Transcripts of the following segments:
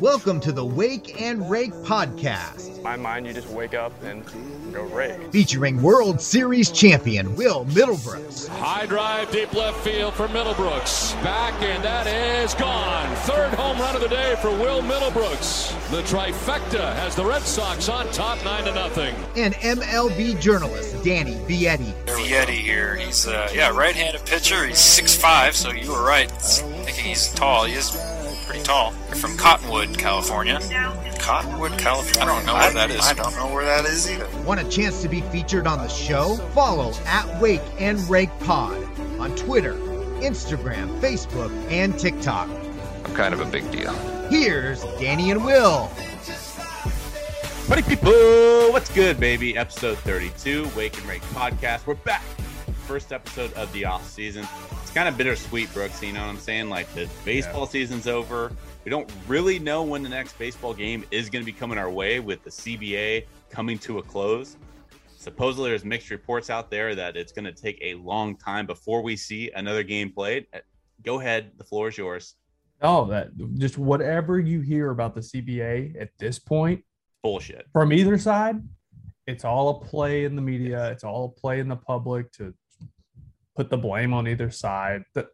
Welcome to the Wake and Rake podcast. In my mind, you just wake up and go rake. Featuring World Series champion Will Middlebrooks. High drive, deep left field for Middlebrooks. Back, and that is gone. Third home run of the day for Will Middlebrooks. The trifecta has the Red Sox on top, nine to nothing. And MLB journalist Danny Vietti. Vietti here. He's uh, yeah, right-handed pitcher. He's 6'5", so you were right. Thinking he's tall. He is pretty tall. You're from Cottonwood, California. Cottonwood, California. I don't know where that is. I don't know where that is either. Want a chance to be featured on the show? Follow at Wake and Rake Pod on Twitter, Instagram, Facebook, and TikTok. I'm kind of a big deal. Here's Danny and Will. Buddy people, what's good, baby? Episode 32, Wake and Rake podcast. We're back. First episode of the off season. It's kind of bittersweet, Brooks. You know what I'm saying? Like the baseball yeah. season's over. We don't really know when the next baseball game is going to be coming our way with the CBA coming to a close. Supposedly, there's mixed reports out there that it's going to take a long time before we see another game played. Uh, go ahead, the floor is yours. Oh, that just whatever you hear about the CBA at this point, bullshit from either side. It's all a play in the media. It's all a play in the public to put the blame on either side. That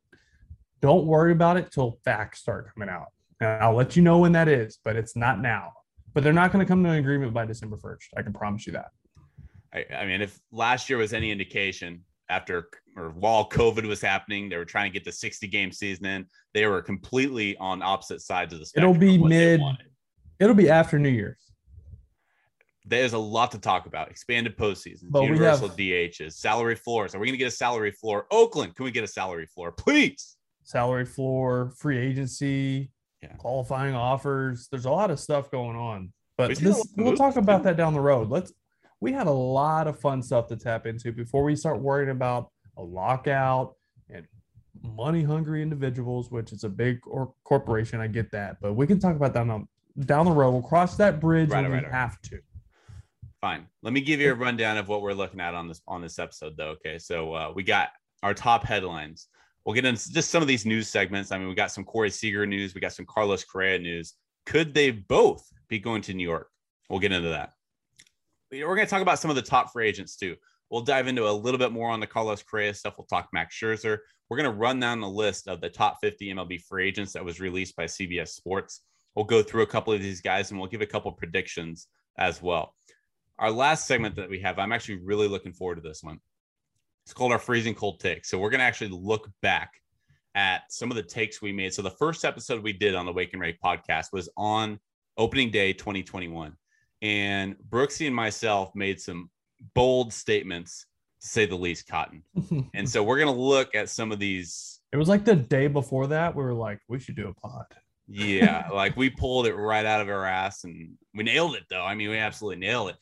don't worry about it till facts start coming out. And I'll let you know when that is, but it's not now. But they're not going to come to an agreement by December 1st. I can promise you that. I, I mean, if last year was any indication, after or while COVID was happening, they were trying to get the 60 game season in. They were completely on opposite sides of the spectrum. It'll be mid. It'll be after New Year's. There's a lot to talk about. Expanded postseason, but universal have, DHs, salary floors. Are we going to get a salary floor? Oakland, can we get a salary floor, please? Salary floor, free agency, yeah. qualifying offers. There's a lot of stuff going on, but this, we'll talk about that down the road. Let's. We have a lot of fun stuff to tap into before we start worrying about a lockout and money hungry individuals, which is a big or corporation. I get that, but we can talk about that down, down the road. We'll cross that bridge right, when right, we right. have to. Fine. Let me give you a rundown of what we're looking at on this on this episode, though. Okay, so uh, we got our top headlines. We'll get into just some of these news segments. I mean, we got some Corey Seager news. We got some Carlos Correa news. Could they both be going to New York? We'll get into that. We're going to talk about some of the top free agents too. We'll dive into a little bit more on the Carlos Correa stuff. We'll talk Max Scherzer. We're going to run down the list of the top 50 MLB free agents that was released by CBS Sports. We'll go through a couple of these guys and we'll give a couple predictions as well. Our last segment that we have, I'm actually really looking forward to this one. It's called our freezing cold take. So we're going to actually look back at some of the takes we made. So the first episode we did on the Wake and Rake podcast was on opening day 2021. And Brooksy and myself made some bold statements to say the least, Cotton. and so we're going to look at some of these. It was like the day before that. We were like, we should do a pod. yeah. Like we pulled it right out of our ass and we nailed it, though. I mean, we absolutely nailed it.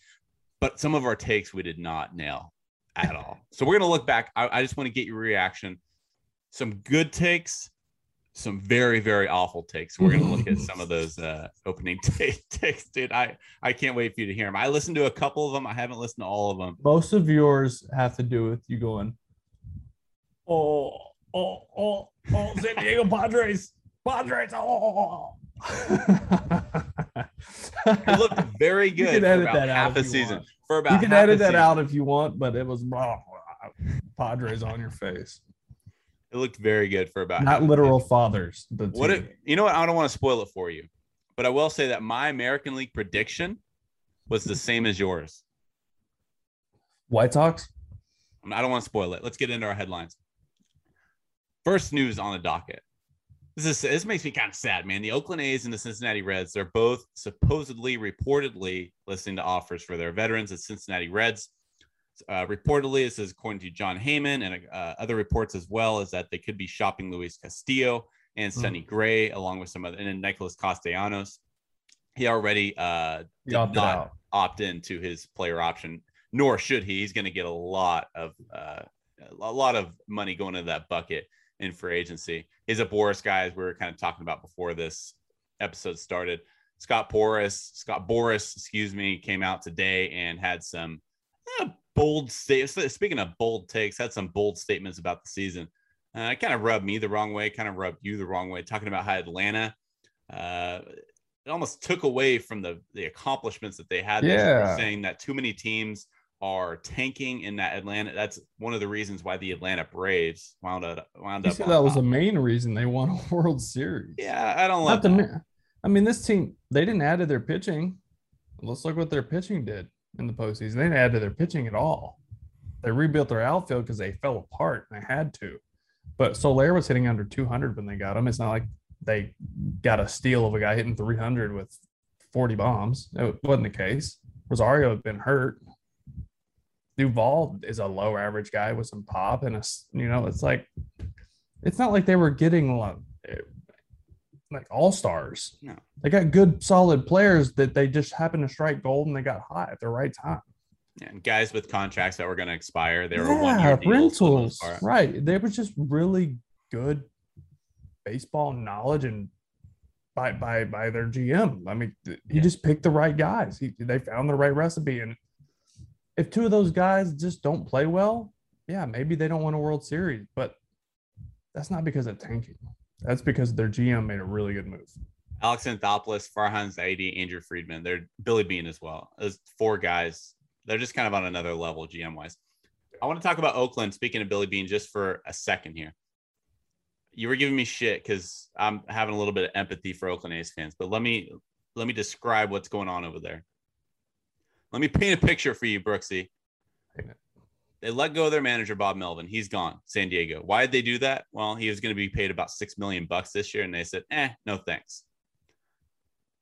But some of our takes we did not nail at all. So we're going to look back. I, I just want to get your reaction some good takes, some very very awful takes. We're gonna look at some of those uh, opening t- takes, dude. I I can't wait for you to hear them. I listened to a couple of them. I haven't listened to all of them. Most of yours have to do with you going, oh oh oh oh San Diego Padres Padres oh. It looked very good. Edit that half a season. Want. For about you can edit that season. out if you want, but it was blah, blah, Padres on your face. It looked very good for about not literal fathers. what if, you know what? I don't want to spoil it for you, but I will say that my American League prediction was the same as yours. White Sox. I don't want to spoil it. Let's get into our headlines. First news on the docket. This is this makes me kind of sad, man. The Oakland A's and the Cincinnati Reds, they're both supposedly, reportedly listening to offers for their veterans. The Cincinnati Reds uh, reportedly, this is according to Jon Heyman and uh, other reports as well, is that they could be shopping Luis Castillo and Sonny mm. Gray along with some other, and then Nicholas Castellanos. He already uh, did not out. opt into his player option, nor should he. He's going to get a lot of uh, a lot of money going into that bucket in free agency. He's a Boras guy, as we were kind of talking about before this episode started. Scott Boras, Scott Boras, excuse me, came out today and had some eh, bold statements. Speaking of bold takes, had some bold statements about the season. Uh, it kind of rubbed me the wrong way, kind of rubbed you the wrong way, talking about how Atlanta, uh, it almost took away from the the accomplishments that they had. Yeah, saying that too many teams are tanking in that Atlanta. That's one of the reasons why the Atlanta Braves wound up wound up. that top. was the main reason they won a World Series. Yeah, I don't love Not that. The, I mean, this team they didn't add to their pitching. Let's look what their pitching did in the postseason. They didn't add to their pitching at all. They rebuilt their outfield because they fell apart and they had to. But Soler was hitting under 200 when they got him. It's not like they got a steal of a guy hitting 300 with 40 bombs. It wasn't the case. Rosario had been hurt. Duvall is a low average guy with some pop and a, you know, it's like, it's not like they were getting eh, like, like all stars. No, they got good, solid players that they just happened to strike gold and they got hot at the right time. Yeah, and guys with contracts that were going to expire. They were yeah, rentals, right? They were just really good baseball knowledge and by by by their GM. I mean, he yeah. just picked the right guys. He, they found the right recipe, and if two of those guys just don't play well, yeah, maybe they don't win a World Series. But that's not because of tanking. That's because their GM made a really good move. Alex Anthopoulos, Farhan Zaidi, Andrew Friedman. They're Billy Beane as well. Those four guys. They're just kind of on another level GM wise. I want to talk about Oakland. Speaking of Billy Beane, just for a second here you were giving me shit because I'm having a little bit of empathy for Oakland A's fans. But let me let me describe what's going on over there. Let me paint a picture for you, Brooksy. They let go of their manager Bob Melvin. He's gone, San Diego. Why did they do that? Well, he was going to be paid about six million bucks this year, and they said, "Eh, no thanks."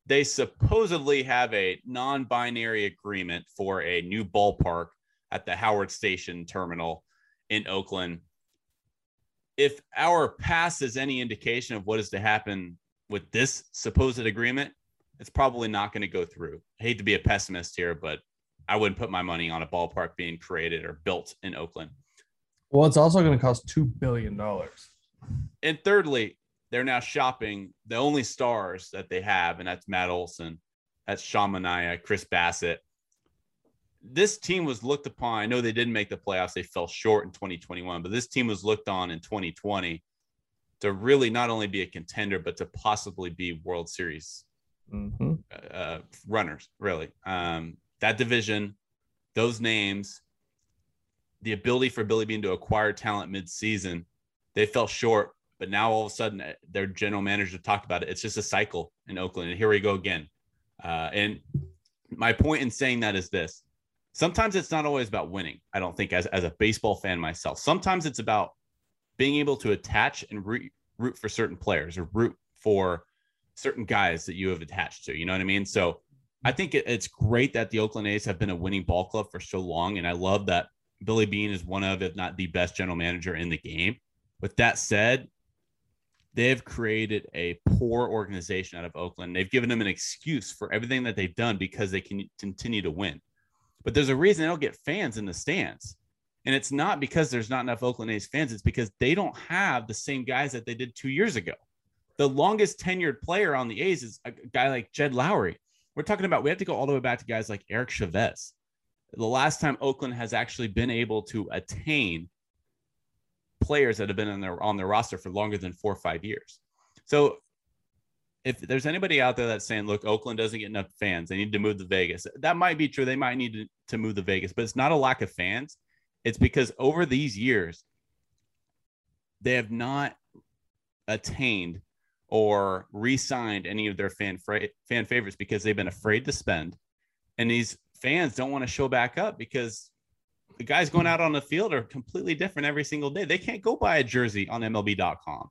They supposedly have a non-binary agreement for a new ballpark at the Howard Station terminal in Oakland if our past is any indication of what is to happen with this supposed agreement, it's probably not going to go through. I hate to be a pessimist here, but I wouldn't put my money on a ballpark being created or built in Oakland. Well, it's also going to cost two billion dollars. And thirdly, they're now shopping the only stars that they have, and that's Matt Olson, that's Sean Manaea, Chris Bassitt. this team was looked upon. I know they didn't make the playoffs; they fell short in 2021. But this team was looked on in 2020 to really not only be a contender, but to possibly be World Series mm-hmm. uh, runners. Really, um, that division, those names, the ability for Billy Beane to acquire talent mid-season, they fell short. But now all of a sudden, uh, their general manager talked about it. It's just a cycle in Oakland, and here we go again. Uh, and my point in saying that is this sometimes it's not always about winning. I don't think as, as a baseball fan myself, sometimes it's about being able to attach and root, root for certain players or root for certain guys that you have attached to, you know what I mean? So I think it, it's great that the Oakland A's have been a winning ball club for so long. And I love that Billy Beane is one of, if not the best general manager in the game. With that said, they have created a poor organization out of Oakland. They've given them an excuse for everything that they've done because they can continue to win. But there's a reason they don't get fans in the stands. And it's not because there's not enough Oakland A's fans, it's because they don't have the same guys that they did two years ago. The longest tenured player on the A's is a guy like Jed Lowrie. We're talking about, we have to go all the way back to guys like Eric Chavez. The last time Oakland has actually been able to attain players that have been on their on their roster for longer than four or five years. So if there's anybody out there that's saying, look, Oakland doesn't get enough fans, they need to move to Vegas. That might be true. They might need to, to move to Vegas, but it's not a lack of fans. It's because over these years, they have not attained or re-signed any of their fan fra- fan favorites because they've been afraid to spend, and these fans don't want to show back up because the guys going out on the field are completely different every single day. They can't go buy a jersey on MLB.com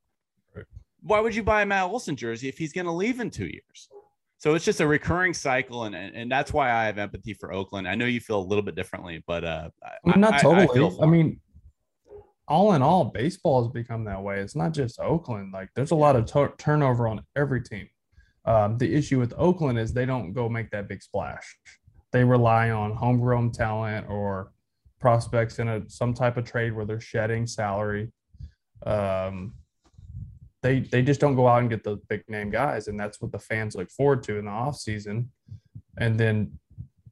why would you buy a Matt Olson jersey if he's going to leave in two years? So it's just a recurring cycle, and, and that's why I have empathy for Oakland. I know you feel a little bit differently, but uh, I mean, not I, totally. I, I, mean, all in all, baseball has become that way. It's not just Oakland. Like, there's a lot of t- turnover on every team. Um, the issue with Oakland is they don't go make that big splash. They rely on homegrown talent or prospects in a some type of trade where they're shedding salary. Um, they they just don't go out and get the big name guys, and that's what the fans look forward to in the off season. And then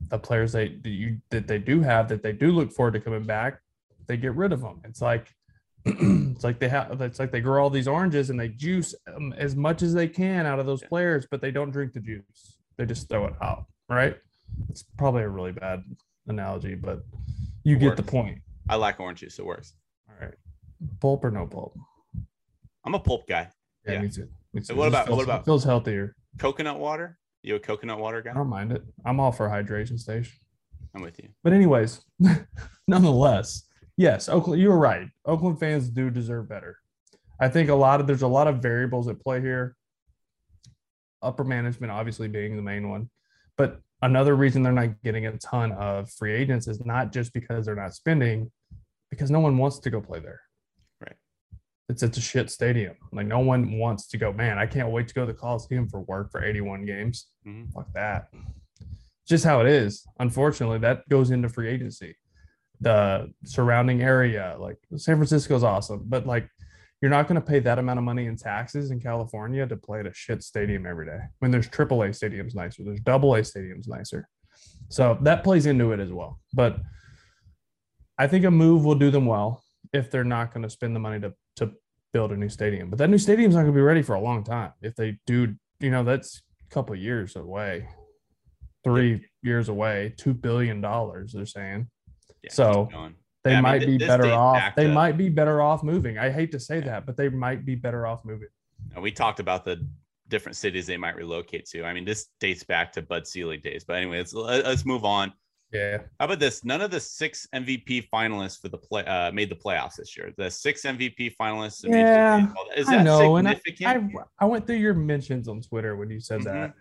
the players they that you that they do have that they do look forward to coming back, they get rid of them. It's like it's like they have it's like they grow all these oranges and they juice um, as much as they can out of those players, but they don't drink the juice. They just throw it out, right? It's probably a really bad analogy, but you it get works. the point. I like orange juice. It works. All right. Pulp or no pulp? I'm a pulp guy. Yeah, yeah. me too. Me too. What about feels, what about feels healthier? Coconut water? You a coconut water guy? I don't mind it. I'm all for hydration station. I'm with you. But anyways, nonetheless, yes, Oakland. You were right. Oakland fans do deserve better. I think a lot of there's a lot of variables at play here. Upper management, obviously, being the main one, but another reason they're not getting a ton of free agents is not just because they're not spending, because no one wants to go play there. Right. It's it's a shit stadium. Like no one wants to go. Man, I can't wait to go to the Coliseum for work for 81 games. Mm-hmm. Fuck that. Just how it is. Unfortunately, that goes into free agency. The surrounding area, like San Francisco's awesome, but like you're not going to pay that amount of money in taxes in California to play at a shit stadium every day. When there's AAA stadiums nicer, there's double A stadiums nicer. So that plays into it as well. But I think a move will do them well if they're not going to spend the money to to build a new stadium. But that new stadium's not going to be ready for a long time. If they do, you know, that's a couple years away, three years away, two billion dollars. They're saying. Yeah, so they yeah, might I mean, be better off. They to, might be better off moving. I hate to say that, but they might be better off moving. We talked about the different cities they might relocate to. I mean, this dates back to Bud Selig days. But anyway, let's let's move on. Yeah. How about this? None of the six MVP finalists for the play uh, made the playoffs this year. The six MVP finalists. Yeah, is that I know. significant? And I, I, I, went through your mentions on Twitter when you said mm-hmm. that,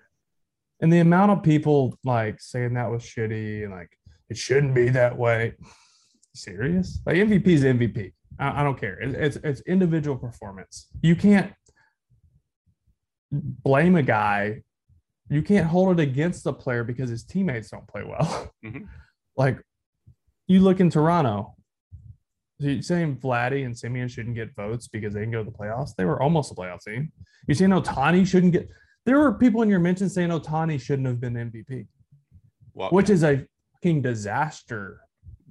and the amount of people like saying that was shitty and like it shouldn't be that way. Serious? Like MVP is MVP. I, I don't care. It, it's it's individual performance. You can't blame a guy you can't hold it against the player because his teammates don't play well. Mm-hmm. like you look in Toronto, so you're saying Vladdy and Semien shouldn't get votes because they didn't go to the playoffs. They were almost a playoff team. You're saying Ohtani shouldn't get. There were people in your mention saying Ohtani shouldn't have been MVP, well, which is a fucking disaster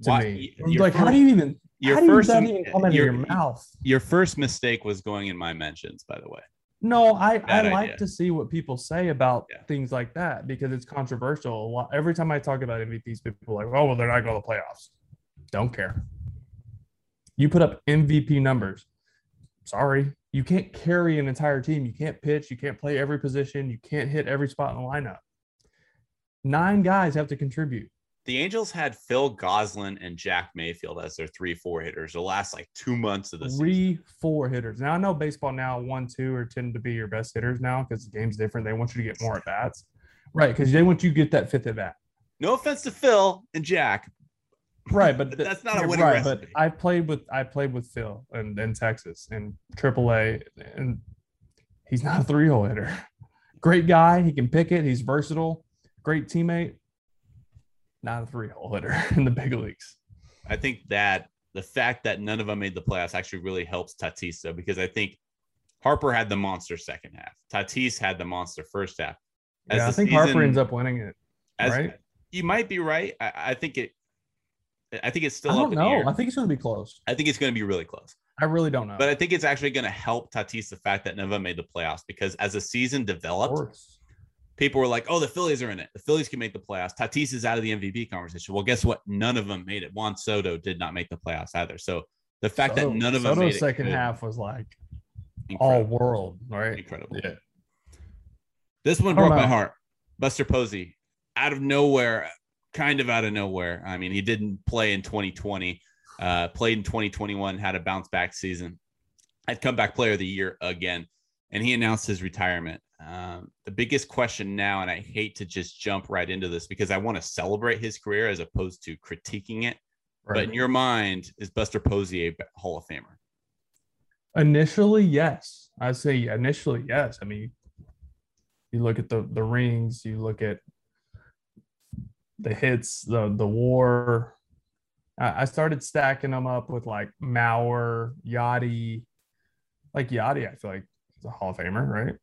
to why, me. Like, first, how do you even? Your first, you even come your, your mouth. Your first mistake was going in my mentions, by the way. No, I, I like to see what people say about yeah. things like that because it's controversial. Lot, every time I talk about MVPs, people are like, oh, well, they're not going to the playoffs. Don't care. You put up MVP numbers. Sorry, you can't carry an entire team. You can't pitch. You can't play every position. You can't hit every spot in the lineup. Nine guys have to contribute the Angels had Phil Gosselin and Jack Mayfield as their three four hitters the last like two months of the three season. four hitters. Now I know baseball now one two or tend to be your best hitters now because the game's different. They want you to get more at bats, right? Because they want you to get that fifth at bat. No offense to Phil and Jack, right? But, that's not a winning right, recipe. But I played with I played with Phil in, in Texas in AAA, and he's not a three hole hitter. Great guy. He can pick it. He's versatile. Great teammate not a three hole hitter in the big leagues. I think that the fact that none of them made the playoffs actually really helps Tatis though, because I think Harper had the monster second half. Tatis had the monster first half. As yeah, I think season, Harper ends up winning it. As, right? You might be right. I, I, think it. I think it's still. I don't know. I think it's going to be close. I think it's going to be really close. I really don't know. But I think it's actually going to help Tatis the fact that Nova made the playoffs because as the season developed, people were like, "Oh, the Phillies are in it. The Phillies can make the playoffs." Tatis is out of the MVP conversation. Well, guess what? None of them made it. Juan Soto did not make the playoffs either. So the fact Soto, that none of them Soto's made second it, half was like incredible. all world, right? Incredible. Yeah. This one broke my heart. Buster Posey, out of nowhere, kind of out of nowhere. I mean, he didn't play in 2020. Uh, played in 2021, had a bounce back season. Had comeback player of the year again, and he announced his retirement. Um, the biggest question now, and I hate to just jump right into this because I want to celebrate his career as opposed to critiquing it. Right. But in your mind, is Buster Posey a Hall of Famer? Initially, yes. I say initially, yes. I mean, you look at the the rings, you look at the hits, the the WAR. I started stacking them up with like Mauer, Yadi, like Yadi. I feel like he's a Hall of Famer, right?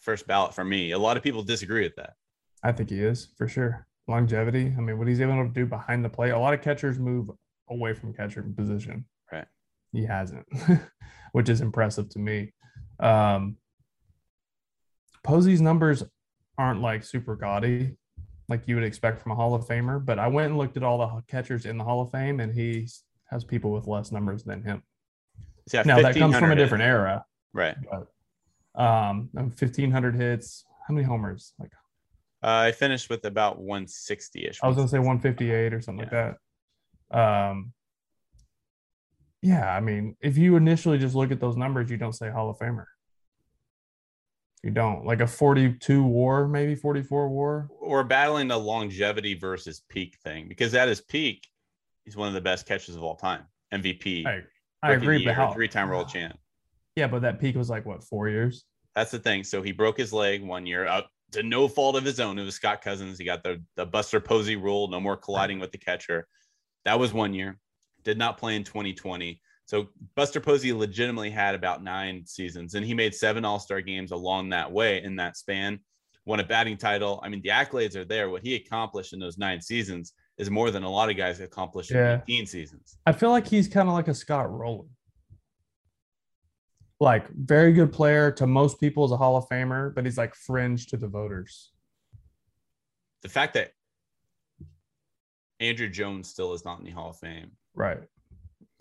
First ballot for me. A lot of people disagree with that. I think he is for sure. Longevity. I mean, what he's able to do behind the plate. A lot of catchers move away from catcher position. Right. he hasn't, which is impressive to me. Um, Posey's numbers aren't like super gaudy, like you would expect from a Hall of Famer. But I went and looked at all the catchers in the Hall of Fame, and he has people with less numbers than him. Yeah, now that comes from a different era, right? But, um, fifteen hundred hits. How many homers? Like, uh, I finished with about one sixty ish. I was gonna say one fifty eight or something yeah. like that. Um, yeah, I mean, if you initially just look at those numbers, you don't say Hall of Famer. You don't like a 42 war, maybe 44 war. Or battling the longevity versus peak thing because at his peak, he's one of the best catches of all time. MVP. I, I agree, but how three-time world champ. Yeah, but that peak was like what four years? That's the thing. So he broke his leg one year up to no fault of his own. It was Scott Cousins. He got the the Buster Posey rule, no more colliding with the catcher. That was one year. Did not play in 2020. So Buster Posey legitimately had about nine seasons, and he made seven All Star games along that way in that span. Won a batting title. I mean, the accolades are there. What he accomplished in those nine seasons is more than a lot of guys accomplished yeah. in 18 seasons. I feel like he's kind of like a Scott Rolen. Like very good player to most people as a Hall of Famer, but he's like fringe to the voters. The fact that Andruw Jones still is not in the Hall of Fame. Right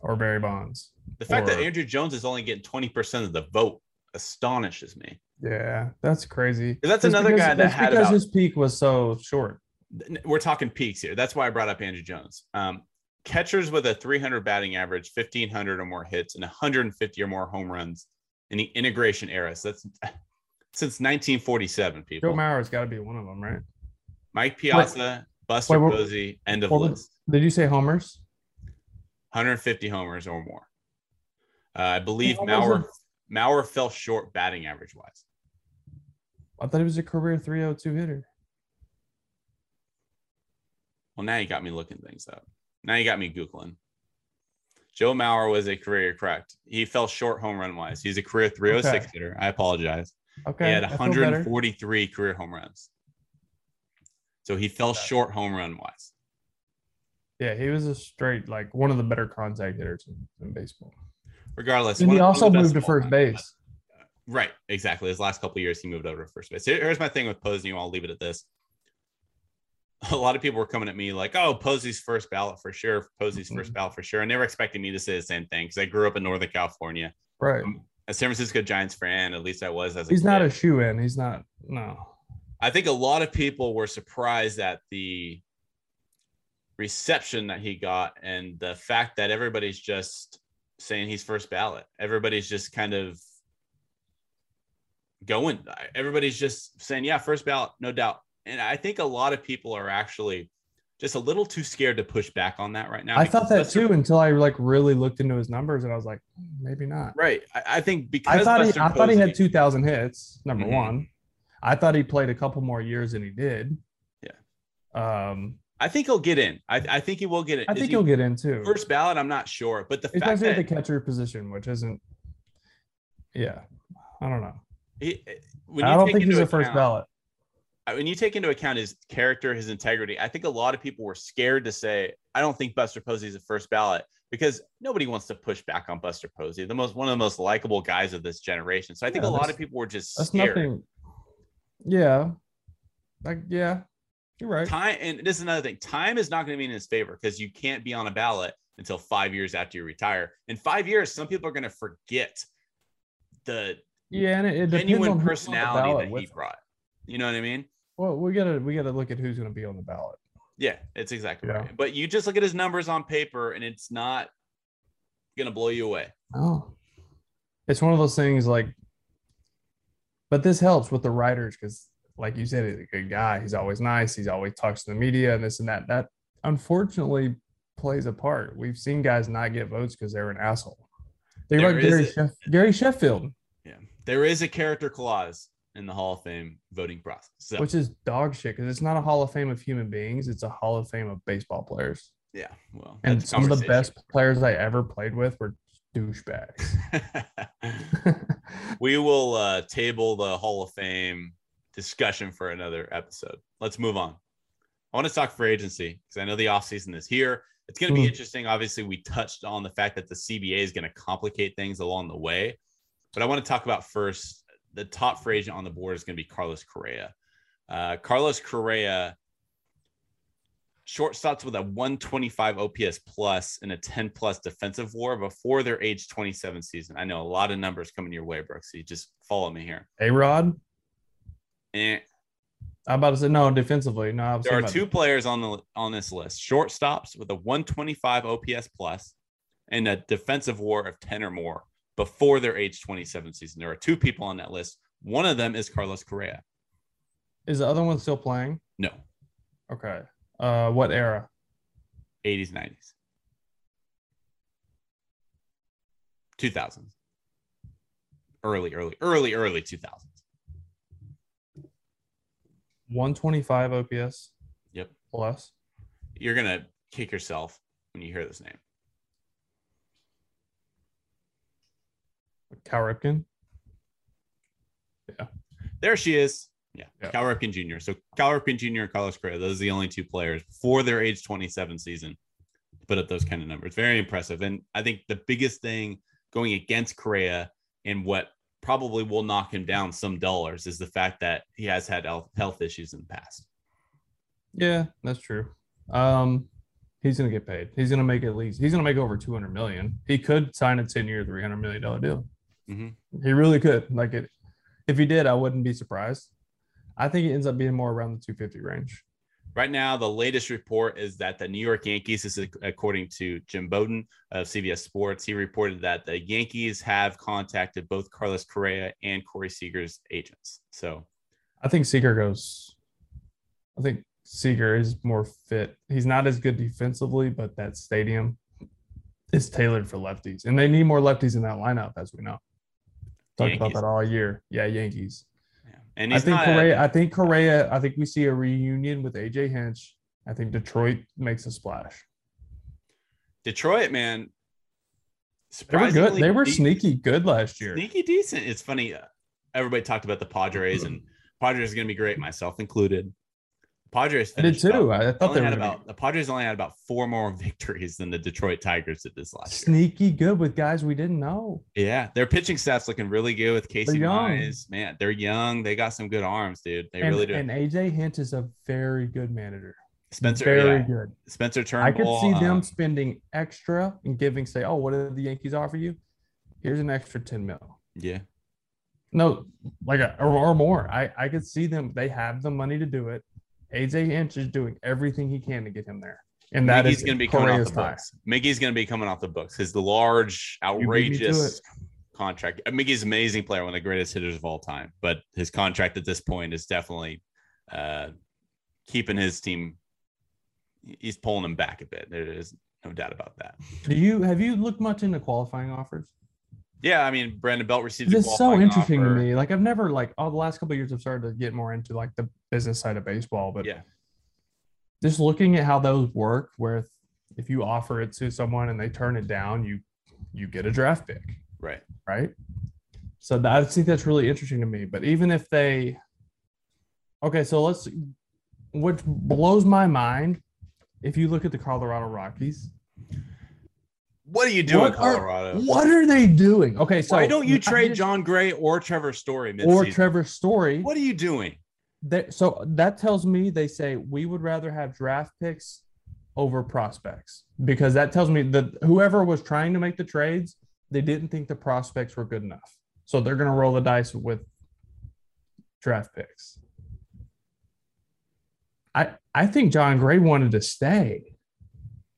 or Barry Bonds. The fact or, that Andruw Jones is only getting 20% of the vote astonishes me. Yeah, that's crazy. That's another because, guy that had because about, his peak was so short. We're talking peaks here. That's why I brought up Andruw Jones. Um, catchers with a 300 batting average, 1500 or more hits, and 150 or more home runs in the integration era. So that's since 1947. People. Joe Mauer's got to be one of them, right? Mike Piazza, Wait, Buster Wait, Posey, end of list. Did you say homers? 150 homers or more. Uh, I believe Mauer Mauer fell short batting average wise. I thought he was a career 302 hitter. Well, now you got me looking things up. Now you got me Googling. Joe Mauer was a career correct. He fell short home run wise. He's a career 306 okay. hitter. I apologize. Okay. He had 143 career home runs. So he fell short home run wise. Yeah, he was a straight like one of the better contact hitters in, in baseball. Regardless, and he also moved to first base. Right, exactly. His last couple years, he moved over to first base. Here's my thing with Posey. I'll leave it at this. A lot of people were coming at me like, "Oh, Posey's first ballot for sure. Posey's mm-hmm. first ballot for sure," and they were expecting me to say the same thing because I grew up in Northern California. Right. I'm a San Francisco Giants fan, at least I was as. He's kid. not a shoe in. He's not. No. I think a lot of people were surprised at the reception that he got and the fact that everybody's just saying he's first ballot. Everybody's just kind of going. Everybody's just saying, yeah, first ballot, no doubt. And I think a lot of people are actually just a little too scared to push back on that right now. I thought that Buster, too until I like really looked into his numbers and I was like, maybe not. Right. I, I think because I thought Buster he, I Posey, thought he had two thousand hits. Number mm-hmm. one, I thought he played a couple more years than he did. Yeah. Um, I think he'll get in. I, I think he will get in. I think he, will get in too. First ballot, I'm not sure, but the fact that at the catcher position, which isn't, yeah, I don't know. He, I don't think he's a first ballot. When you take into account his character, his integrity, I think a lot of people were scared to say, "I don't think Buster Posey is a first ballot," because nobody wants to push back on Buster Posey, the most one of the most likable guys of this generation. So I think yeah, a lot of people were just that's scared. Nothing, yeah, like yeah, you're right. Time and this is another thing. Time is not going to be in his favor because you can't be on a ballot until five years after you retire. In five years, some people are going to forget the yeah, and it, it genuine personality that he brought. You know what I mean? Well, we gotta we gotta look at who's going to be on the ballot. Yeah, it's exactly yeah. right. But you just look at his numbers on paper, and it's not going to blow you away. Oh, it's one of those things like. But this helps with the writers because like you said, he's a good guy. He's always nice. He's always talks to the media and this and that. That unfortunately plays a part. We've seen guys not get votes because they're an asshole. They like Gary, a, Gary Sheffield. Yeah, there is a character clause in the Hall of Fame voting process, so. which is dog shit because it's not a Hall of Fame of human beings; it's a Hall of Fame of baseball players. Yeah, well, and some of the best players I ever played with were douchebags. we will uh, table the Hall of Fame discussion for another episode. Let's move on. I want to talk free agency because I know the offseason is here. it's going to be mm. interesting. Obviously, we touched on the fact that the CBA is going to complicate things along the way, but I want to talk about first the top free agent on the board is going to be Carlos Correa. Uh, Carlos Correa shortstops with a 125 OPS plus and a 10 plus defensive WAR before their age 27 season. I know a lot of numbers coming your way, Brooks. So you just follow me here. A Rod. Eh. I'm about to say no defensively. No, there are two players on the on this list: shortstops with a 125 OPS plus and a defensive WAR of 10 or more before their age 27 season. There are two people on that list. One of them is Carlos Correa. Is the other one still playing? No. Okay. Uh, what era? 80s, 90s, 2000s, early, early, early, early 2000s. 125 OPS. Yep. Plus. You're gonna kick yourself when you hear this name. Cal Ripken. Yeah. There she is. Yeah. yeah. Cal Ripken Jr. So Cal Ripken Jr. and Carlos Correa, those are the only two players for their age 27 season to put up those kind of numbers. Very impressive. And I think the biggest thing going against Correa and what probably will knock him down some dollars is the fact that he has had health issues in the past. Yeah, that's true. Um, he's gonna get paid. He's gonna make at least he's gonna make over 200 million. He could sign a 10 year, 300 million dollar deal. Mm-hmm. He really could. Like it, if he did, I wouldn't be surprised. I think it ends up being more around the 250 range. Right now, the latest report is that the New York Yankees, this is according to Jim Bowden of CBS Sports, he reported that the Yankees have contacted both Carlos Correa and Corey Seager's agents. So I think Seager goes, I think Seager is more fit. He's not as good defensively, but that stadium is tailored for lefties, and they need more lefties in that lineup, as we know. Talked Yankees. about that all year. Yeah, Yankees. And I think Correa. I think Correa. I think we see a reunion with AJ Hinch. I think Detroit makes a splash. Detroit, man. They were good. They were sneaky good last year. Sneaky decent. It's funny. Uh, everybody talked about the Padres, and Padres are going to be great, myself included. Padres I did too. I thought they had about the Padres only had about four more victories than the Detroit Tigers did this last Sneaky year. good with guys we didn't know. Yeah, their pitching staff's looking really good with Casey Mize. Man, they're young. They got some good arms, dude. They and, really do. And AJ Hinch is a very good manager. Spencer, very yeah. good. Spencer Turnbull. I could see them uh, spending extra and giving, say, oh, what did the Yankees offer you? Here's an extra 10 mil. Yeah. No, like a, or, or more. I I could see them. They have the money to do it AJ Hinch is doing everything he can to get him there. And that Miggy's going to be coming off the books. Miggy's going to be coming off the books. His large, outrageous contract. Uh, Miggy's an amazing player, one of the greatest hitters of all time. But his contract at this point is definitely uh, keeping his team. He's pulling him back a bit. There is no doubt about that. Do you have you looked much into qualifying offers? Yeah, I mean, Brandon Belt received. It's so interesting offer. to me. Like I've never like all the last couple years I've started to get more into like the business side of baseball, but yeah, just looking at how those work, where if you offer it to someone and they turn it down, you you get a draft pick. Right. Right. So that, I think that's really interesting to me. But even if they, okay, so let's, which blows my mind, if you look at the Colorado Rockies, what are you doing, what Colorado? Are, what are they doing? Okay, so why don't you trade just, Jon Gray or Trevor Story or Trevor Story? What are you doing? So that tells me they say we would rather have draft picks over prospects because that tells me that whoever was trying to make the trades, they didn't think the prospects were good enough. So they're going to roll the dice with draft picks. I I think Jon Gray wanted to stay.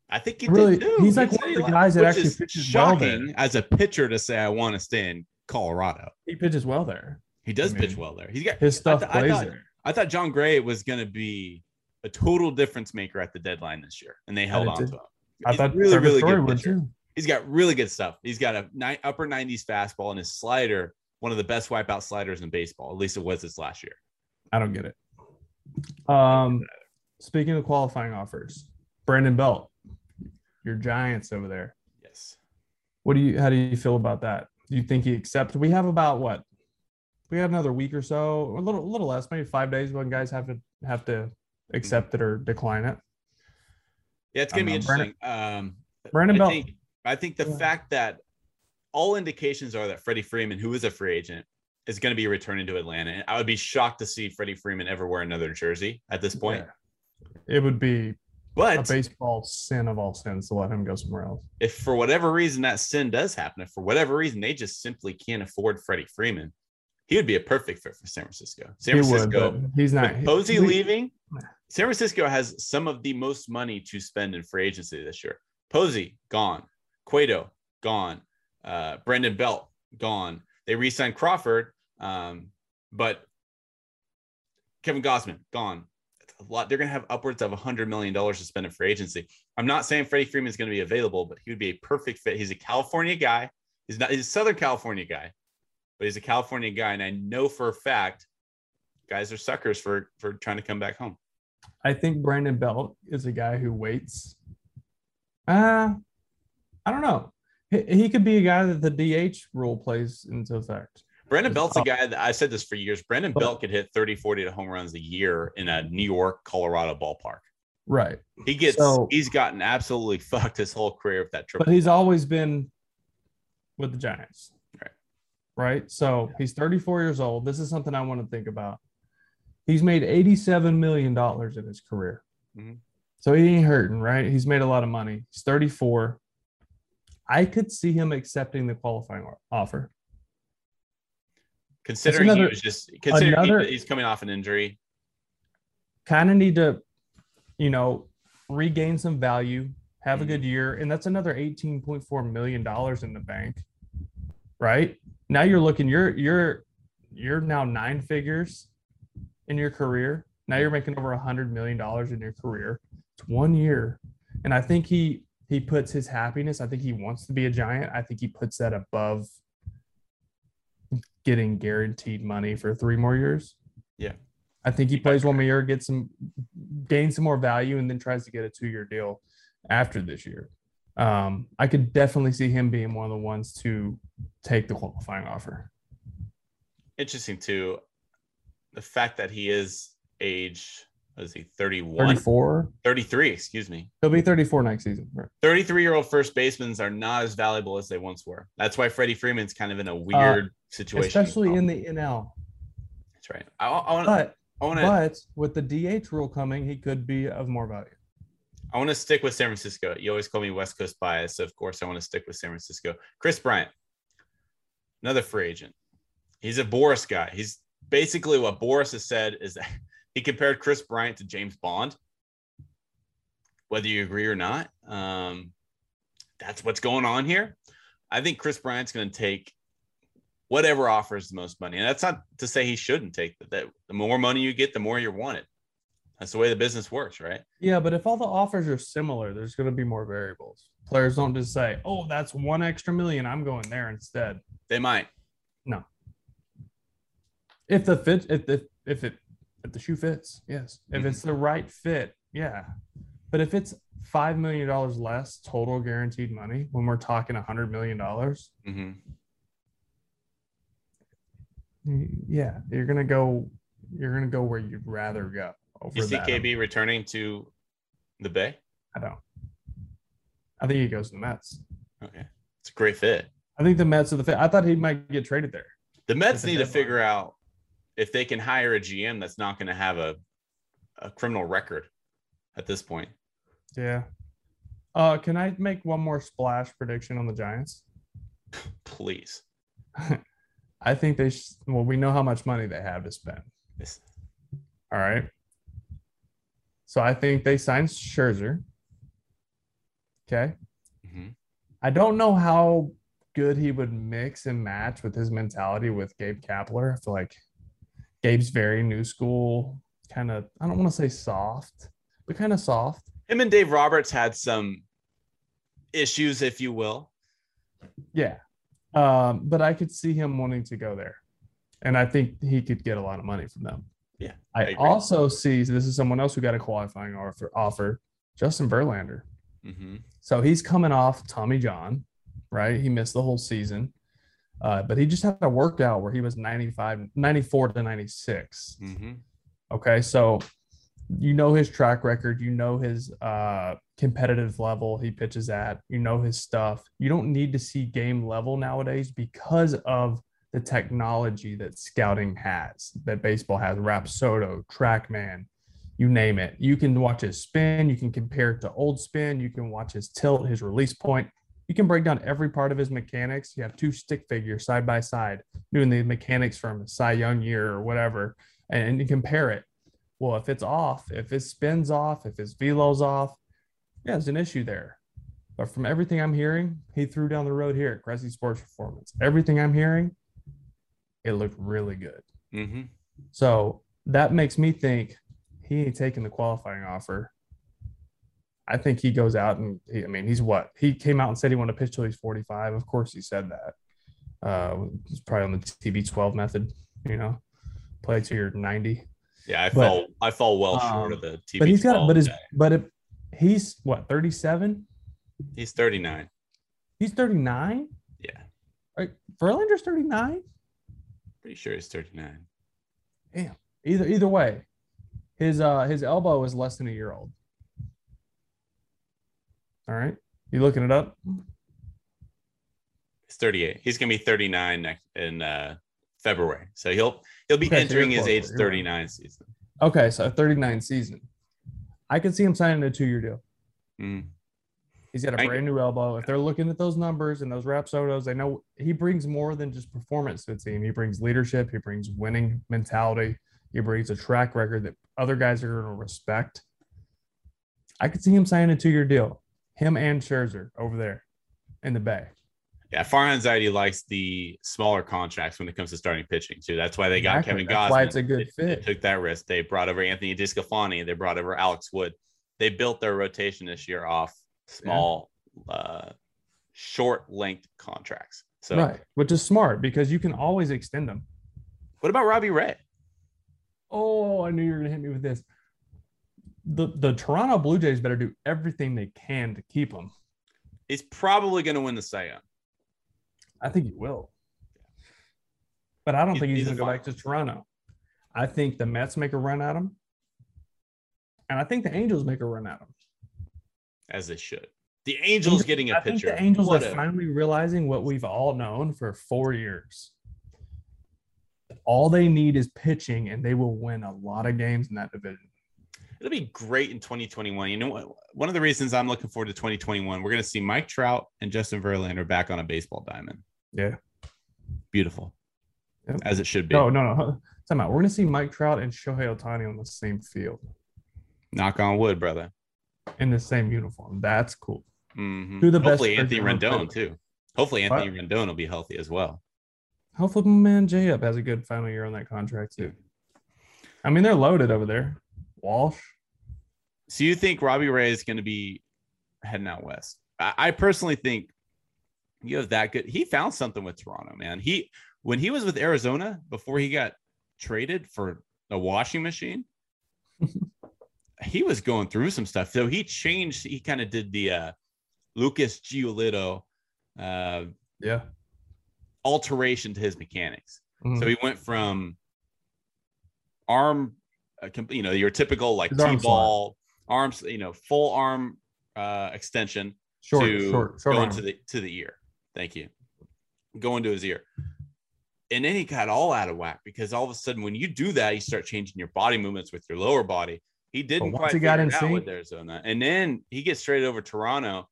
I think he really, did too. He's like one of the guys that actually pitches shocking well there. as a pitcher to say I want to stay in Colorado. He pitches well there. He does I mean, pitch well there. He's got his stuff I, th- I thought, there. I thought Jon Gray was going to be a total difference maker at the deadline this year, and they held on to him. He's I thought really, really good pitcher. Too. He's got really good stuff. He's got a ni- upper 90s fastball and his slider, one of the best wipeout sliders in baseball. At least it was this last year. I don't get it. Um, speaking of qualifying offers, Brandon Belt, your Giants over there. Yes. What do you? How do you feel about that? Do you think he accepts? We have about what? We have another week or so, a little, a little less, maybe five days when guys have to have to accept it or decline it. Yeah, it's gonna be interesting. Brandon, um, Brandon I Belt. Think, I think the yeah. fact that all indications are that Freddie Freeman, who is a free agent, is going to be returning to Atlanta. I would be shocked to see Freddie Freeman ever wear another jersey at this point. Yeah. It would be but a baseball sin of all sins to let him go somewhere else. If for whatever reason that sin does happen, if for whatever reason they just simply can't afford Freddie Freeman, he would be a perfect fit for San Francisco. San Francisco, would, he's not. Posey leaving. San Francisco has some of the most money to spend in free agency this year. Posey gone, Cueto gone, uh, Brandon Belt gone. They re-signed Crawford, um, but Kevin Gausman gone. A lot. They're going to have upwards of a hundred million dollars to spend in free agency. I'm not saying Freddie Freeman is going to be available, but he would be a perfect fit. He's a California guy. He's not. He's a Southern California guy, but he's a California guy, and I know for a fact, guys are suckers for for trying to come back home. I think Brandon Belt is a guy who waits. Uh, I don't know. He, he could be a guy that the DH rule plays into effect. Brandon Belt's a guy that I said this for years. Brandon Belt could hit 30, 40 home runs a year in a New York, Colorado ballpark. Right. He gets so, he's gotten absolutely fucked his whole career with that triple. But he's always been with the Giants. Right. Right. So he's 34 years old. This is something I want to think about. He's made $87 million in his career. Mm-hmm. So he ain't hurting, right? He's made a lot of money. He's 34. I could see him accepting the qualifying offer. Considering another, he was just considering another, he, he's coming off an injury. Kind of need to, you know, regain some value, have mm-hmm. a good year, and that's another $18.4 million in the bank. Right? Now you're looking, you're you're you're now nine figures in your career. Now you're making over a hundred million dollars in your career. It's one year. And I think he he puts his happiness, I think he wants to be a giant. I think he puts that above getting guaranteed money for three more years. Yeah. I think he plays one more year, gets some gains some more value, and then tries to get a two-year deal after this year. Um, I could definitely see him being one of the ones to take the qualifying offer. Interesting too the fact that he is age is he 31 34 33 excuse me. He'll be 34 next season 33 year old first basemen are not as valuable as they once were. That's why freddie freeman's kind of in a weird uh, situation. especially in the nl that's right. I, I want but I wanna, but with the dh rule coming he could be of more value. I want to stick with san francisco. You always call me west coast bias so of course i want to stick with san francisco. Kris bryant another free agent. He's a boras guy. He's basically what boras has said is that he compared Kris Bryant to James Bond. Whether you agree or not, um, that's what's going on here. I think Kris Bryant's going to take whatever offers the most money, and that's not to say he shouldn't take that. That the more money you get, the more you're wanted. That's the way the business works, right? Yeah, but if all the offers are similar, there's going to be more variables. Players don't just say, "Oh, that's one extra million. I'm going there instead." They might. No, if the fit, if the if it if the shoe fits, yes. If mm-hmm. it's the right fit, yeah. But if it's five million dollars less total guaranteed money when we're talking a hundred million dollars, mm-hmm. yeah, you're gonna go. You're gonna go where you'd rather go. Over you see that. KB returning to the Bay? I don't. I think he goes to the Mets. Okay, it's a great fit. I think the Mets are the fit. I thought he might get traded there. The Mets need to figure out if they can hire a GM that's not going to have a, a criminal record at this point. Yeah. Uh, can I make one more splash prediction on the Giants? Please. I think they. Sh- well, we know how much money they have to spend. Yes. All right. So I think they signed Scherzer. Okay. Mm-hmm. I don't know how good he would mix and match with his mentality with Gabe Kapler. I feel like Gabe's very new school, kind of, I don't want to say soft, but kind of soft. Him and Dave Roberts had some issues, if you will. Yeah. Um, but I could see him wanting to go there. And I think he could get a lot of money from them. Yeah. I, I also see this is someone else who got a qualifying offer, offer Justin Verlander. Mm-hmm. So he's coming off Tommy John, right? He missed the whole season. Uh, but he just had a workout where he was 95, 94 to 96. Mm-hmm. Okay. So you know his track record, you know his uh, competitive level he pitches at, you know his stuff. You don't need to see game level nowadays because of the technology that scouting has, that baseball has, Rapsodo, TrackMan, you name it. You can watch his spin, you can compare it to old spin, you can watch his tilt, his release point. You can break down every part of his mechanics. You have two stick figures side by side doing the mechanics from a Cy Young year or whatever, and you compare it well, if it's off, if it spins off, if his velo's off, yeah, it's an issue there. But from everything I'm hearing, he threw down the road here at Cressy Sports Performance. Everything I'm hearing, it looked really good. Mm-hmm. So that makes me think he ain't taking the qualifying offer. I think he goes out and he, I mean, he's what? He came out and said he wanted to pitch till he's 45. Of course, he said that. Uh, he's probably on the TB12 method, you know, play to your 90. Yeah, I but, fell I fall well um, short of the TV. But he's got but his but if he's what 37? He's 39. He's 39? Yeah. Right. Verlander's 39? Pretty sure he's 39. Damn. Either either way, his uh his elbow is less than a year old. All right. You looking it up? He's 38. He's gonna be 39 next in uh February. So he'll he'll be okay, entering so his age 39 right. season. Okay, so 39 season. I can see him signing a two-year deal. Mm. He's got a brand new elbow. If they're looking at those numbers and those Rapsodos, they know he brings more than just performance to the team. He brings leadership. He brings winning mentality. He brings a track record that other guys are going to respect. I could see him signing a two-year deal. Him and Scherzer over there in the Bay. Yeah, Farhan Zaidi likes the smaller contracts when it comes to starting pitching too. That's why they got exactly. Kevin Gausman. why it's a good they, fit. They took that risk. They brought over Anthony DeSclafani. They brought over Alex Wood. They built their rotation this year off small, yeah. uh, short length contracts. So right, which is smart because you can always extend them. What about Robbie Ray? Oh, I knew you were going to hit me with this. The the Toronto Blue Jays better do everything they can to keep him. He's probably going to win the Cy Young. I think he will. But I don't think he's, going to go back to Toronto. I think the Mets make a run at him. And I think the Angels make a run at him. As they should. The Angels getting a I pitcher. the Angels what are a... finally realizing what we've all known for four years. All they need is pitching, and they will win a lot of games in that division. It'll be great in 2021. You know what? One of the reasons I'm looking forward to 2021, we're going to see Mike Trout and Justin Verlander back on a baseball diamond. Yeah. Beautiful. Yep. As it should be. No, no, no. Time out. We're going to see Mike Trout and Shohei Ohtani on the same field. Knock on wood, brother. In the same uniform. That's cool. Mm-hmm. Who the Hopefully best Anthony Rendon too. Hopefully Anthony what? Rendon will be healthy as well. Hopefully man J up has a good final year on that contract too. I mean, they're loaded over there. Walsh. So you think Robbie Ray is going to be heading out west? I, I personally think you have that good. He found something with Toronto, man. He when he was with Arizona before he got traded for a washing machine, he was going through some stuff. So he changed. He kind of did the uh, Lucas Giolito, uh, yeah, alteration to his mechanics. Mm-hmm. So he went from arm, you know, your typical like T-ball arms, you know, full arm uh, extension short, to short, short go into the to the ear. Thank you. Go into his ear. And then he got all out of whack because all of a sudden, when you do that, you start changing your body movements with your lower body. He didn't quite he got in out with Arizona, and then he gets straight over Toronto,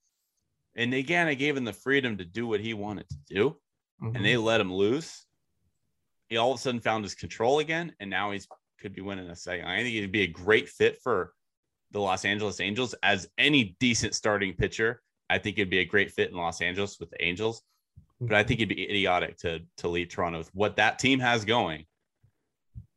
and they again, I gave him the freedom to do what he wanted to do, mm-hmm. and they let him loose. He all of a sudden found his control again, and now he's could be winning a second. I think he'd be a great fit for the Los Angeles Angels as any decent starting pitcher. I think it'd be a great fit in Los Angeles with the Angels. But I think it'd be idiotic to to leave Toronto with what that team has going.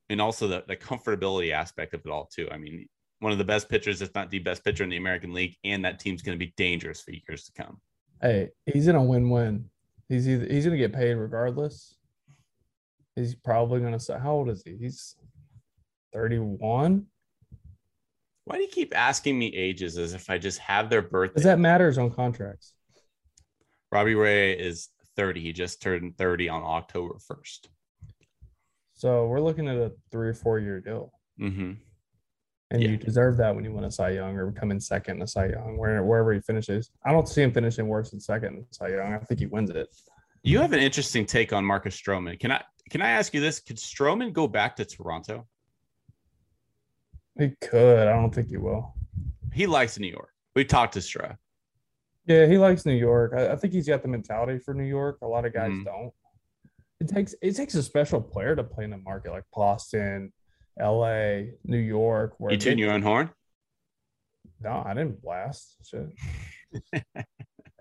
And also the, the comfortability aspect of it all, too. I mean, one of the best pitchers, if not the best pitcher in the American League, and that team's going to be dangerous for years to come. Hey, he's in a win-win. He's either he's going to get paid regardless. He's probably going to say, how old is he? He's 31. Why do you keep asking me ages as if I just have their birthday? Because that matters on contracts. Robbie Ray is 30. He just turned 30 on October 1st. So we're looking at a three or four year deal. Mm-hmm. And yeah. you deserve that when you win a Cy Young or come in second in a Cy Young, where, wherever he finishes. I don't see him finishing worse than second in Cy Young. I think he wins it. You have an interesting take on Marcus Stroman. Can I can I ask you this? Could Stroman go back to Toronto? He could. I don't think he will. He likes New York. We talked to Stra. Yeah, he likes New York. I, I, think he's got the mentality for New York. A lot of guys mm. don't. It takes it takes a special player to play in a market like Boston, L.A., New York. Where you tune your own horn? No, I didn't blast. Shit.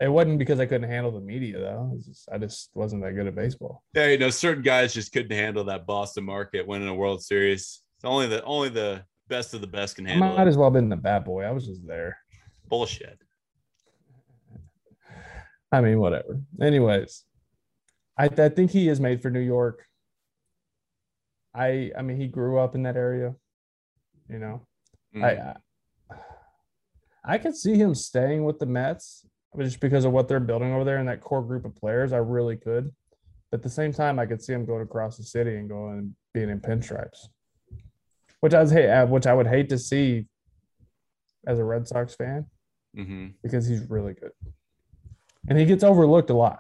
it wasn't because I couldn't handle the media though. Just, I just wasn't that good at baseball. Yeah, you know, certain guys just couldn't handle that Boston market winning a World Series. It's only the only the best of the best can handle. I might it. as well have been the bad boy. I was just there. Bullshit. I mean, whatever. Anyways, I, I think he is made for New York. I I mean, he grew up in that area. You know, mm I, I I could see him staying with the Mets just because of what they're building over there and that core group of players. I really could. But at the same time, I could see him going across the city and going and being in pinstripes which I was hate, uh, which I would hate to see as a Red Sox fan mm-hmm. because he's really good, and he gets overlooked a lot.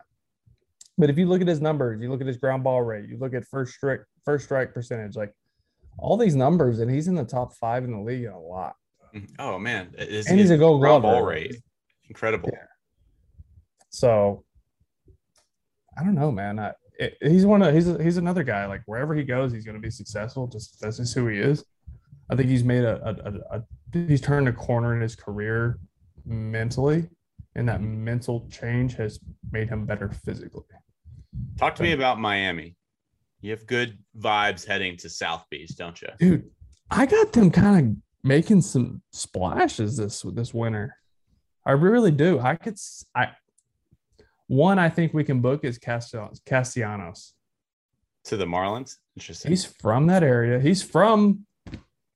But if you look at his numbers, you look at his ground ball rate, you look at first strike first strike percentage, like all these numbers, and he's in the top five in the league a lot. Mm-hmm. Oh man, Is, and he's a gold glove ball rate, incredible. Yeah. So I don't know, man. I, it, he's one of he's he's another guy. Like wherever he goes, he's going to be successful. Just that's just who he is. I think he's made a, a, a, he's turned a corner in his career mentally, and that mental change has made him better physically. Talk to me about Miami. You have good vibes heading to South Beach, don't you? Dude, I got them kind of making some splashes this this winter. I really do. I could I one I think we can book is Castellanos. To the Marlins? Interesting. He's from that area. He's from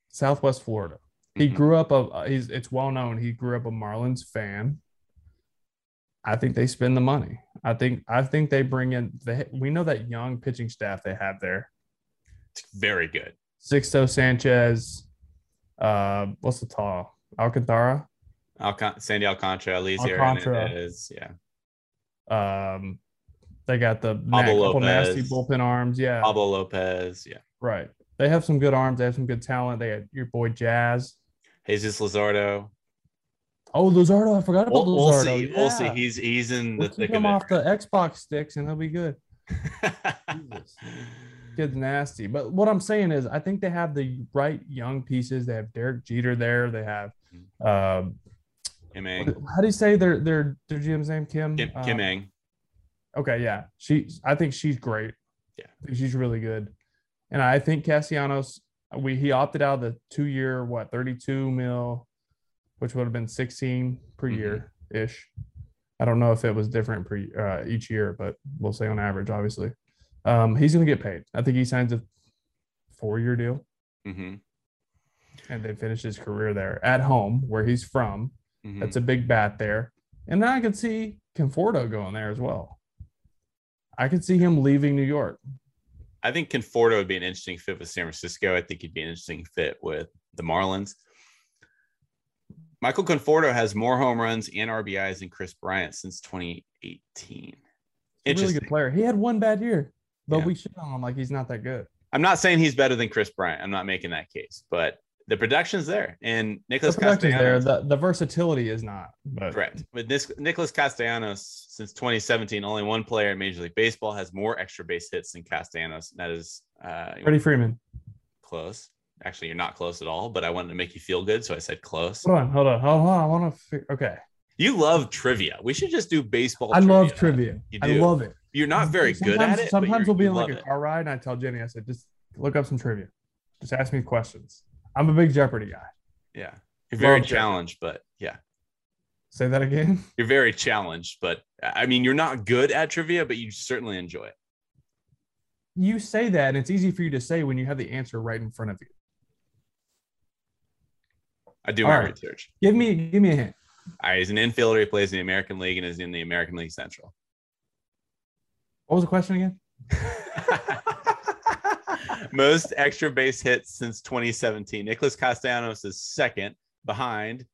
Southwest Florida. He mm-hmm. grew up a he's it's well known he grew up a Marlins fan. I think they spend the money. I think I think they bring in the we know that young pitching staff they have there. It's very good. Sixto Sanchez, uh, what's the tall Alcantara? Alcant- Sandy Alcantara, Elieser Hernandez, yeah. Um, they got the Pablo Lopez, nasty bullpen arms, yeah. Pablo Lopez, yeah. Right. They have some good arms. They have some good talent. They had your boy Jazz. Jesus Luzardo. Oh, Luzardo! I forgot about we'll, we'll See. Yeah. We'll see. He's he's in the we'll thick him off the Xbox sticks, and he'll be good. Kid's nasty. But what I'm saying is, I think they have the right young pieces. They have Derek Jeter there. They have. Um, Kim Ng. How do you say their their their GM's name? Kim. Kim, Kim uh, Ng. Okay, yeah, she. I think she's great. Yeah, she's really good. And I think Castellanos, we he opted out of the two year, what, 32 mil, which would have been 16 per mm-hmm. year ish. I don't know if it was different per uh, each year, but we'll say on average, obviously. Um, he's going to get paid. I think he signs a four year deal. Mm-hmm. And then finish his career there at home where he's from. Mm-hmm. That's a big bat there. And then I could see Conforto going there as well. I could see him leaving New York. I think Conforto would be an interesting fit with San Francisco. I think he'd be an interesting fit with the Marlins. Michael Conforto has more home runs and RBIs than Kris Bryant since 2018. He's a really good player. He had one bad year, but yeah. we shit on him like he's not that good. I'm not saying he's better than Kris Bryant. I'm not making that case, but the production's there, and Nicholas the Castellanos. there. The, the versatility is not. But. Correct. But this Nicholas Castellanos, since 2017, only one player in Major League Baseball has more extra base hits than Castellanos. And that is uh, Freddie Freeman. Close. Actually, you're not close at all. But I wanted to make you feel good, so I said close. Hold on, hold on, hold on. I want to. Okay. You love trivia. We should just do baseball. I trivia. love trivia. You do. I love it. You're not very sometimes, good at it. Sometimes we'll be in like a car ride, and I tell Jenny, I said, just look up some trivia. Just ask me questions. I'm a big Jeopardy guy. Yeah. You're very Love challenged, but yeah. Say that again. You're very challenged, but I mean, you're not good at trivia, but you certainly enjoy it. You say that, and it's easy for you to say when you have the answer right in front of you. I do All my right. research. Give me, give me a hint. All right, he's an infielder. He plays in the American League and is in the American League Central. What was the question again? most extra base hits since 2017. Nicholas Castellanos is second behind.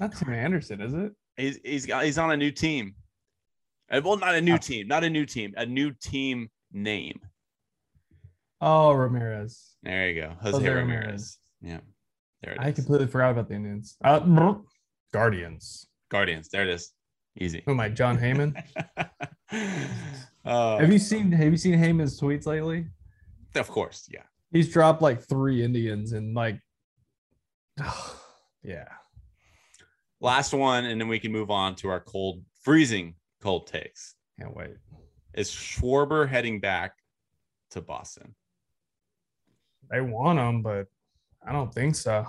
Not Tim Anderson, is it? He's he's got he's on a new team. Uh, well, not a new team, not a new team, a new team name. Oh, Ramirez. There you go, Jose, Jose Ramirez. Ramirez. Yeah, there it I is. completely forgot about the Indians. Uh, Guardians. Guardians. There it is. Easy. Oh my, Jon Heyman. uh, have you seen Have you seen Heyman's tweets lately? Of course, yeah. He's dropped like three Indians and like, yeah. Last one, and then we can move on to our cold, freezing cold takes. Can't wait. Is Schwarber heading back to Boston? They want him, but I don't think so.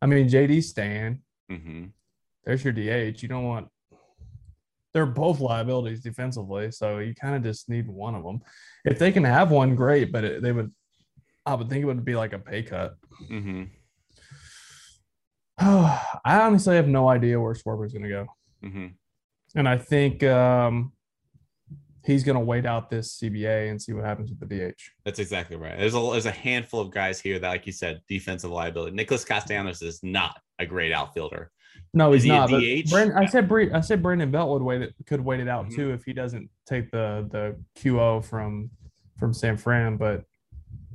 I mean, JD staying. Mm-hmm. There's your DH. You don't want. They're both liabilities defensively, so you kind of just need one of them. If they can have one, great. But it, they would, I would think it would be like a pay cut. Mm-hmm. I honestly have no idea where Schwarber going to go. Mm-hmm. And I think um, he's going to wait out this CBA and see what happens with the DH. That's exactly right. There's a, there's a handful of guys here that, like you said, defensive liability. Nicholas Castellanos is not a great outfielder. No, he's he not. Brandon, I said I said Brandon Belt would wait it could wait it out mm-hmm. too if he doesn't take the the QO from from San Fran, but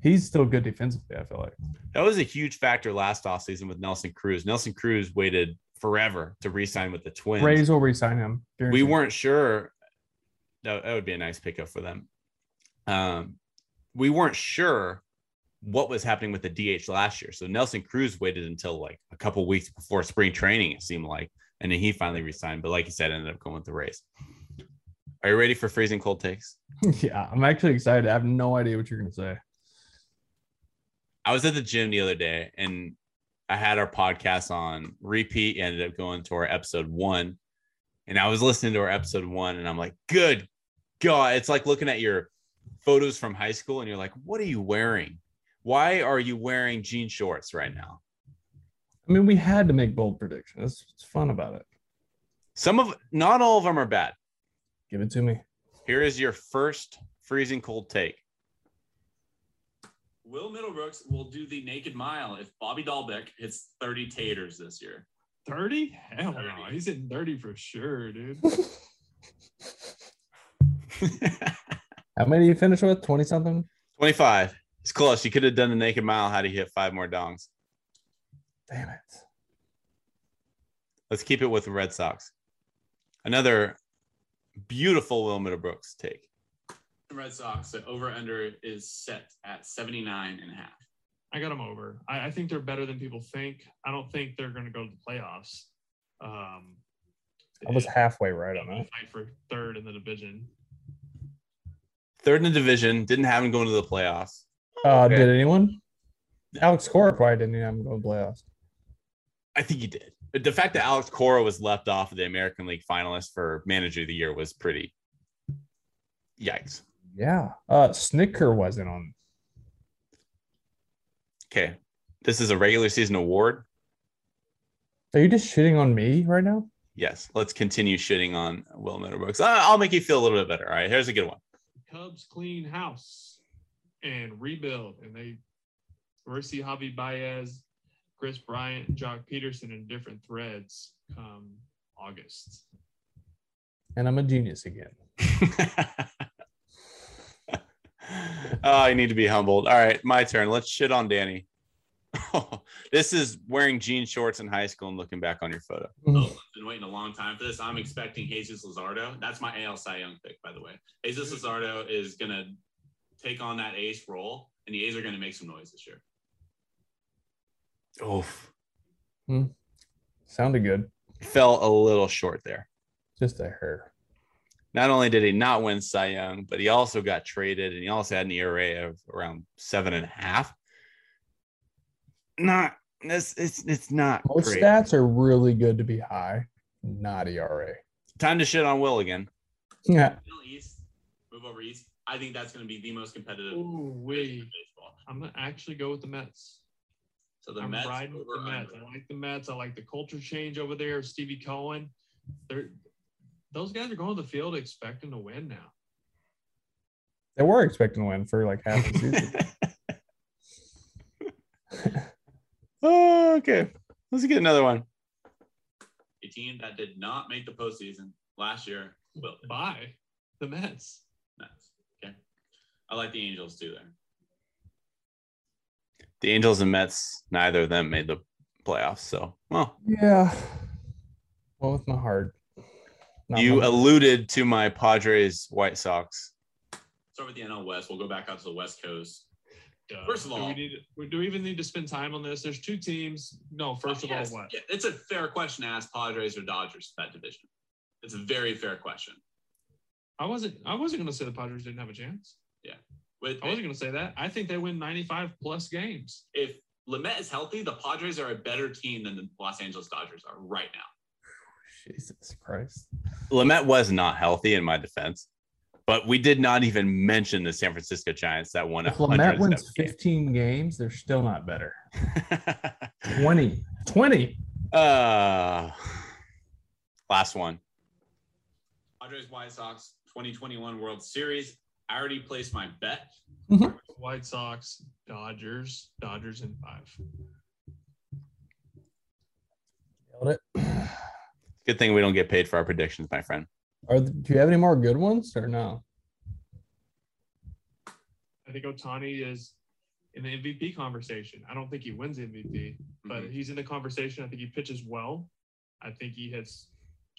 he's still good defensively. I feel like that was a huge factor last offseason with Nelson Cruz. Nelson Cruz waited forever to re-sign with the Twins. Rays will re-sign him. Guaranteed. We weren't sure. That, that would be a nice pickup for them. Um, we weren't sure what was happening with the DH last year. So Nelson Cruz waited until like a couple weeks before spring training, it seemed like, and then he finally resigned. But like you said, ended up going with the Rays. Are you ready for freezing cold takes? Yeah, I'm actually excited. I have no idea what you're going to say. I was at the gym the other day and I had our podcast on repeat. Ended up going to our episode one, and I was listening to our episode one, and I'm like, "Good God!" It's like looking at your photos from high school, and you're like, "What are you wearing? Why are you wearing jean shorts right now?" I mean, we had to make bold predictions. It's fun about it. Some of, not all of them are bad. Give it to me. Here is your first freezing cold take. Will Middlebrooks will do the naked mile if Bobby Dalbec hits 30 taters this year. 30? Hell 30. no. He's hitting 30 for sure, dude. How many you finish with? 20 something? 25. It's close. You could have done the naked mile had he hit five more dongs. Damn it. Let's keep it with the Red Sox. Another beautiful Will Middlebrooks take. Red Sox, the over under is set at 79 and a half. I got them over. I, I think they're better than people think. I don't think they're going to go to the playoffs. Um, I was halfway right on that. Fight for third in the division. Third in the division. Didn't have him going to the playoffs. Uh, okay. Did anyone? Alex Cora probably didn't have him going to playoffs. I think he did. The fact that Alex Cora was left off of the American League finalist for Manager of the Year was pretty. Yikes. Yeah. Uh Snitker wasn't on. Okay. This is a regular season award. Are you just shitting on me right now? Yes. Let's continue shitting on Will Middlebrooks. I'll make you feel a little bit better. All right. Here's a good one. Cubs clean house and rebuild. And they Royce Javi Baez, Kris Bryant, Joc Peterson Pederson in different threads come August. And I'm a genius again. Ah, oh, I need to be humbled. All right, my turn. Let's shit on Danny. this is wearing jean shorts in high school and looking back on your photo. Mm. Oh, I've been waiting a long time for this. I'm expecting Jesus Luzardo. That's my AL Cy Young pick, by the way. Jesus Luzardo is going to take on that ace role, and the A's are going to make some noise this year. Oof. Hmm. Sounded good. Fell a little short there. Just a hair not only did he not win Cy Young, but he also got traded and he also had an ERA of around seven and a half. Not it's it's, it's not most great. stats are really good to be high, not ERA. Time to shit on Will again. Yeah. East, move over east. I think that's going to be the most competitive. Ooh, wait. I'm gonna actually go with the Mets. So the I'm Mets riding with the Mets. I like the Mets. I like the culture change over there. Stevie Cohen. They're those guys are going to the field expecting to win now. They were expecting to win for like half the season. oh, okay. Let's get another one. A team that did not make the postseason last year. Will by the Mets. Mets. Okay. I like the Angels too there. The Angels and Mets, neither of them made the playoffs. So, well. Yeah. Well, with my heart. Not you my alluded to my Padres White Sox. Start with the NL West. We'll go back out to the West Coast. Uh, first of all, do we, need, do we even need to spend time on this? There's two teams. No, first uh, of yes, all, what? Yeah, it's a fair question to ask Padres or Dodgers that division. It's a very fair question. I wasn't. I wasn't going to say the Padres didn't have a chance. Yeah, With, I wasn't going to say that. I think they win 95 plus games. If Lamet is healthy, the Padres are a better team than the Los Angeles Dodgers are right now. Jesus Christ. Lamet was not healthy in my defense, but we did not even mention the San Francisco Giants that won. If Lamet wins 15 games. games, they're still not better. 20. 20. Uh, last one. Padres White Sox 2021 World Series. I already placed my bet. Mm-hmm. White Sox, Dodgers, Dodgers in five. Nailed it. Good thing we don't get paid for our predictions, my friend. Are do you have any more good ones or no? I think Ohtani is in the MVP conversation. I don't think he wins MVP, but mm-hmm. he's in the conversation. I think he pitches well. I think he hits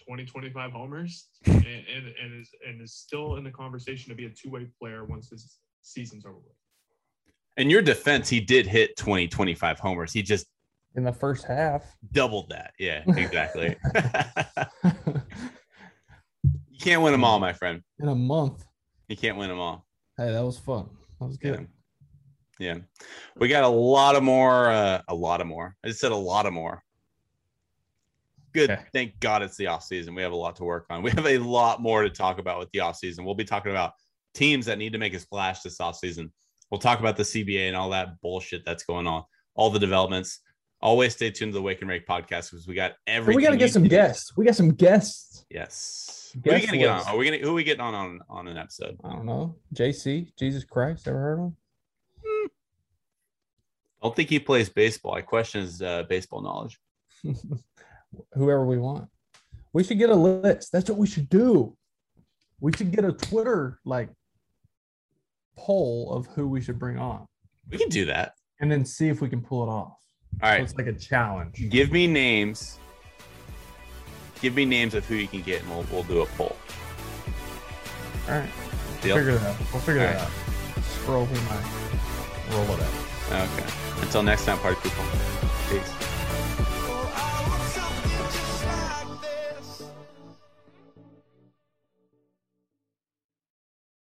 20, 25 homers and, and, and is and is still in the conversation to be a two-way player once his season's over with. In your defense, he did hit 20, 25 homers. He just in the first half. Doubled that. Yeah, exactly. you can't win them all, my friend. In a month. You can't win them all. Hey, that was fun. That was good. Yeah. yeah. We got a lot of more, uh, a lot of more. I just said a lot of more. Good. Okay. Thank God it's the off season. We have a lot to work on. We have a lot more to talk about with the off season. We'll be talking about teams that need to make a splash this off season. We'll talk about the CBA and all that bullshit that's going on, all the developments always stay tuned to the Wake and Rake podcast because we got everything. we got to get some guests. We got some guests. Yes. Guest who are we gonna get on? Are we gonna who are we getting on on, on an episode? I don't know. JC, Jesus Christ, ever heard of him? Hmm. I don't think he plays baseball. I question his uh, baseball knowledge. Whoever we want. We should get a list. That's what we should do. We should get a Twitter like poll of who we should bring on. We can do that. And then see if we can pull it off. All right. So it's like a challenge. Give me names. Give me names of who you can get, and we'll, we'll do a poll. All right. Deal? We'll figure it out. We'll figure All it right. out. Scroll through my roll it out. Okay. Until next time, party people. Peace.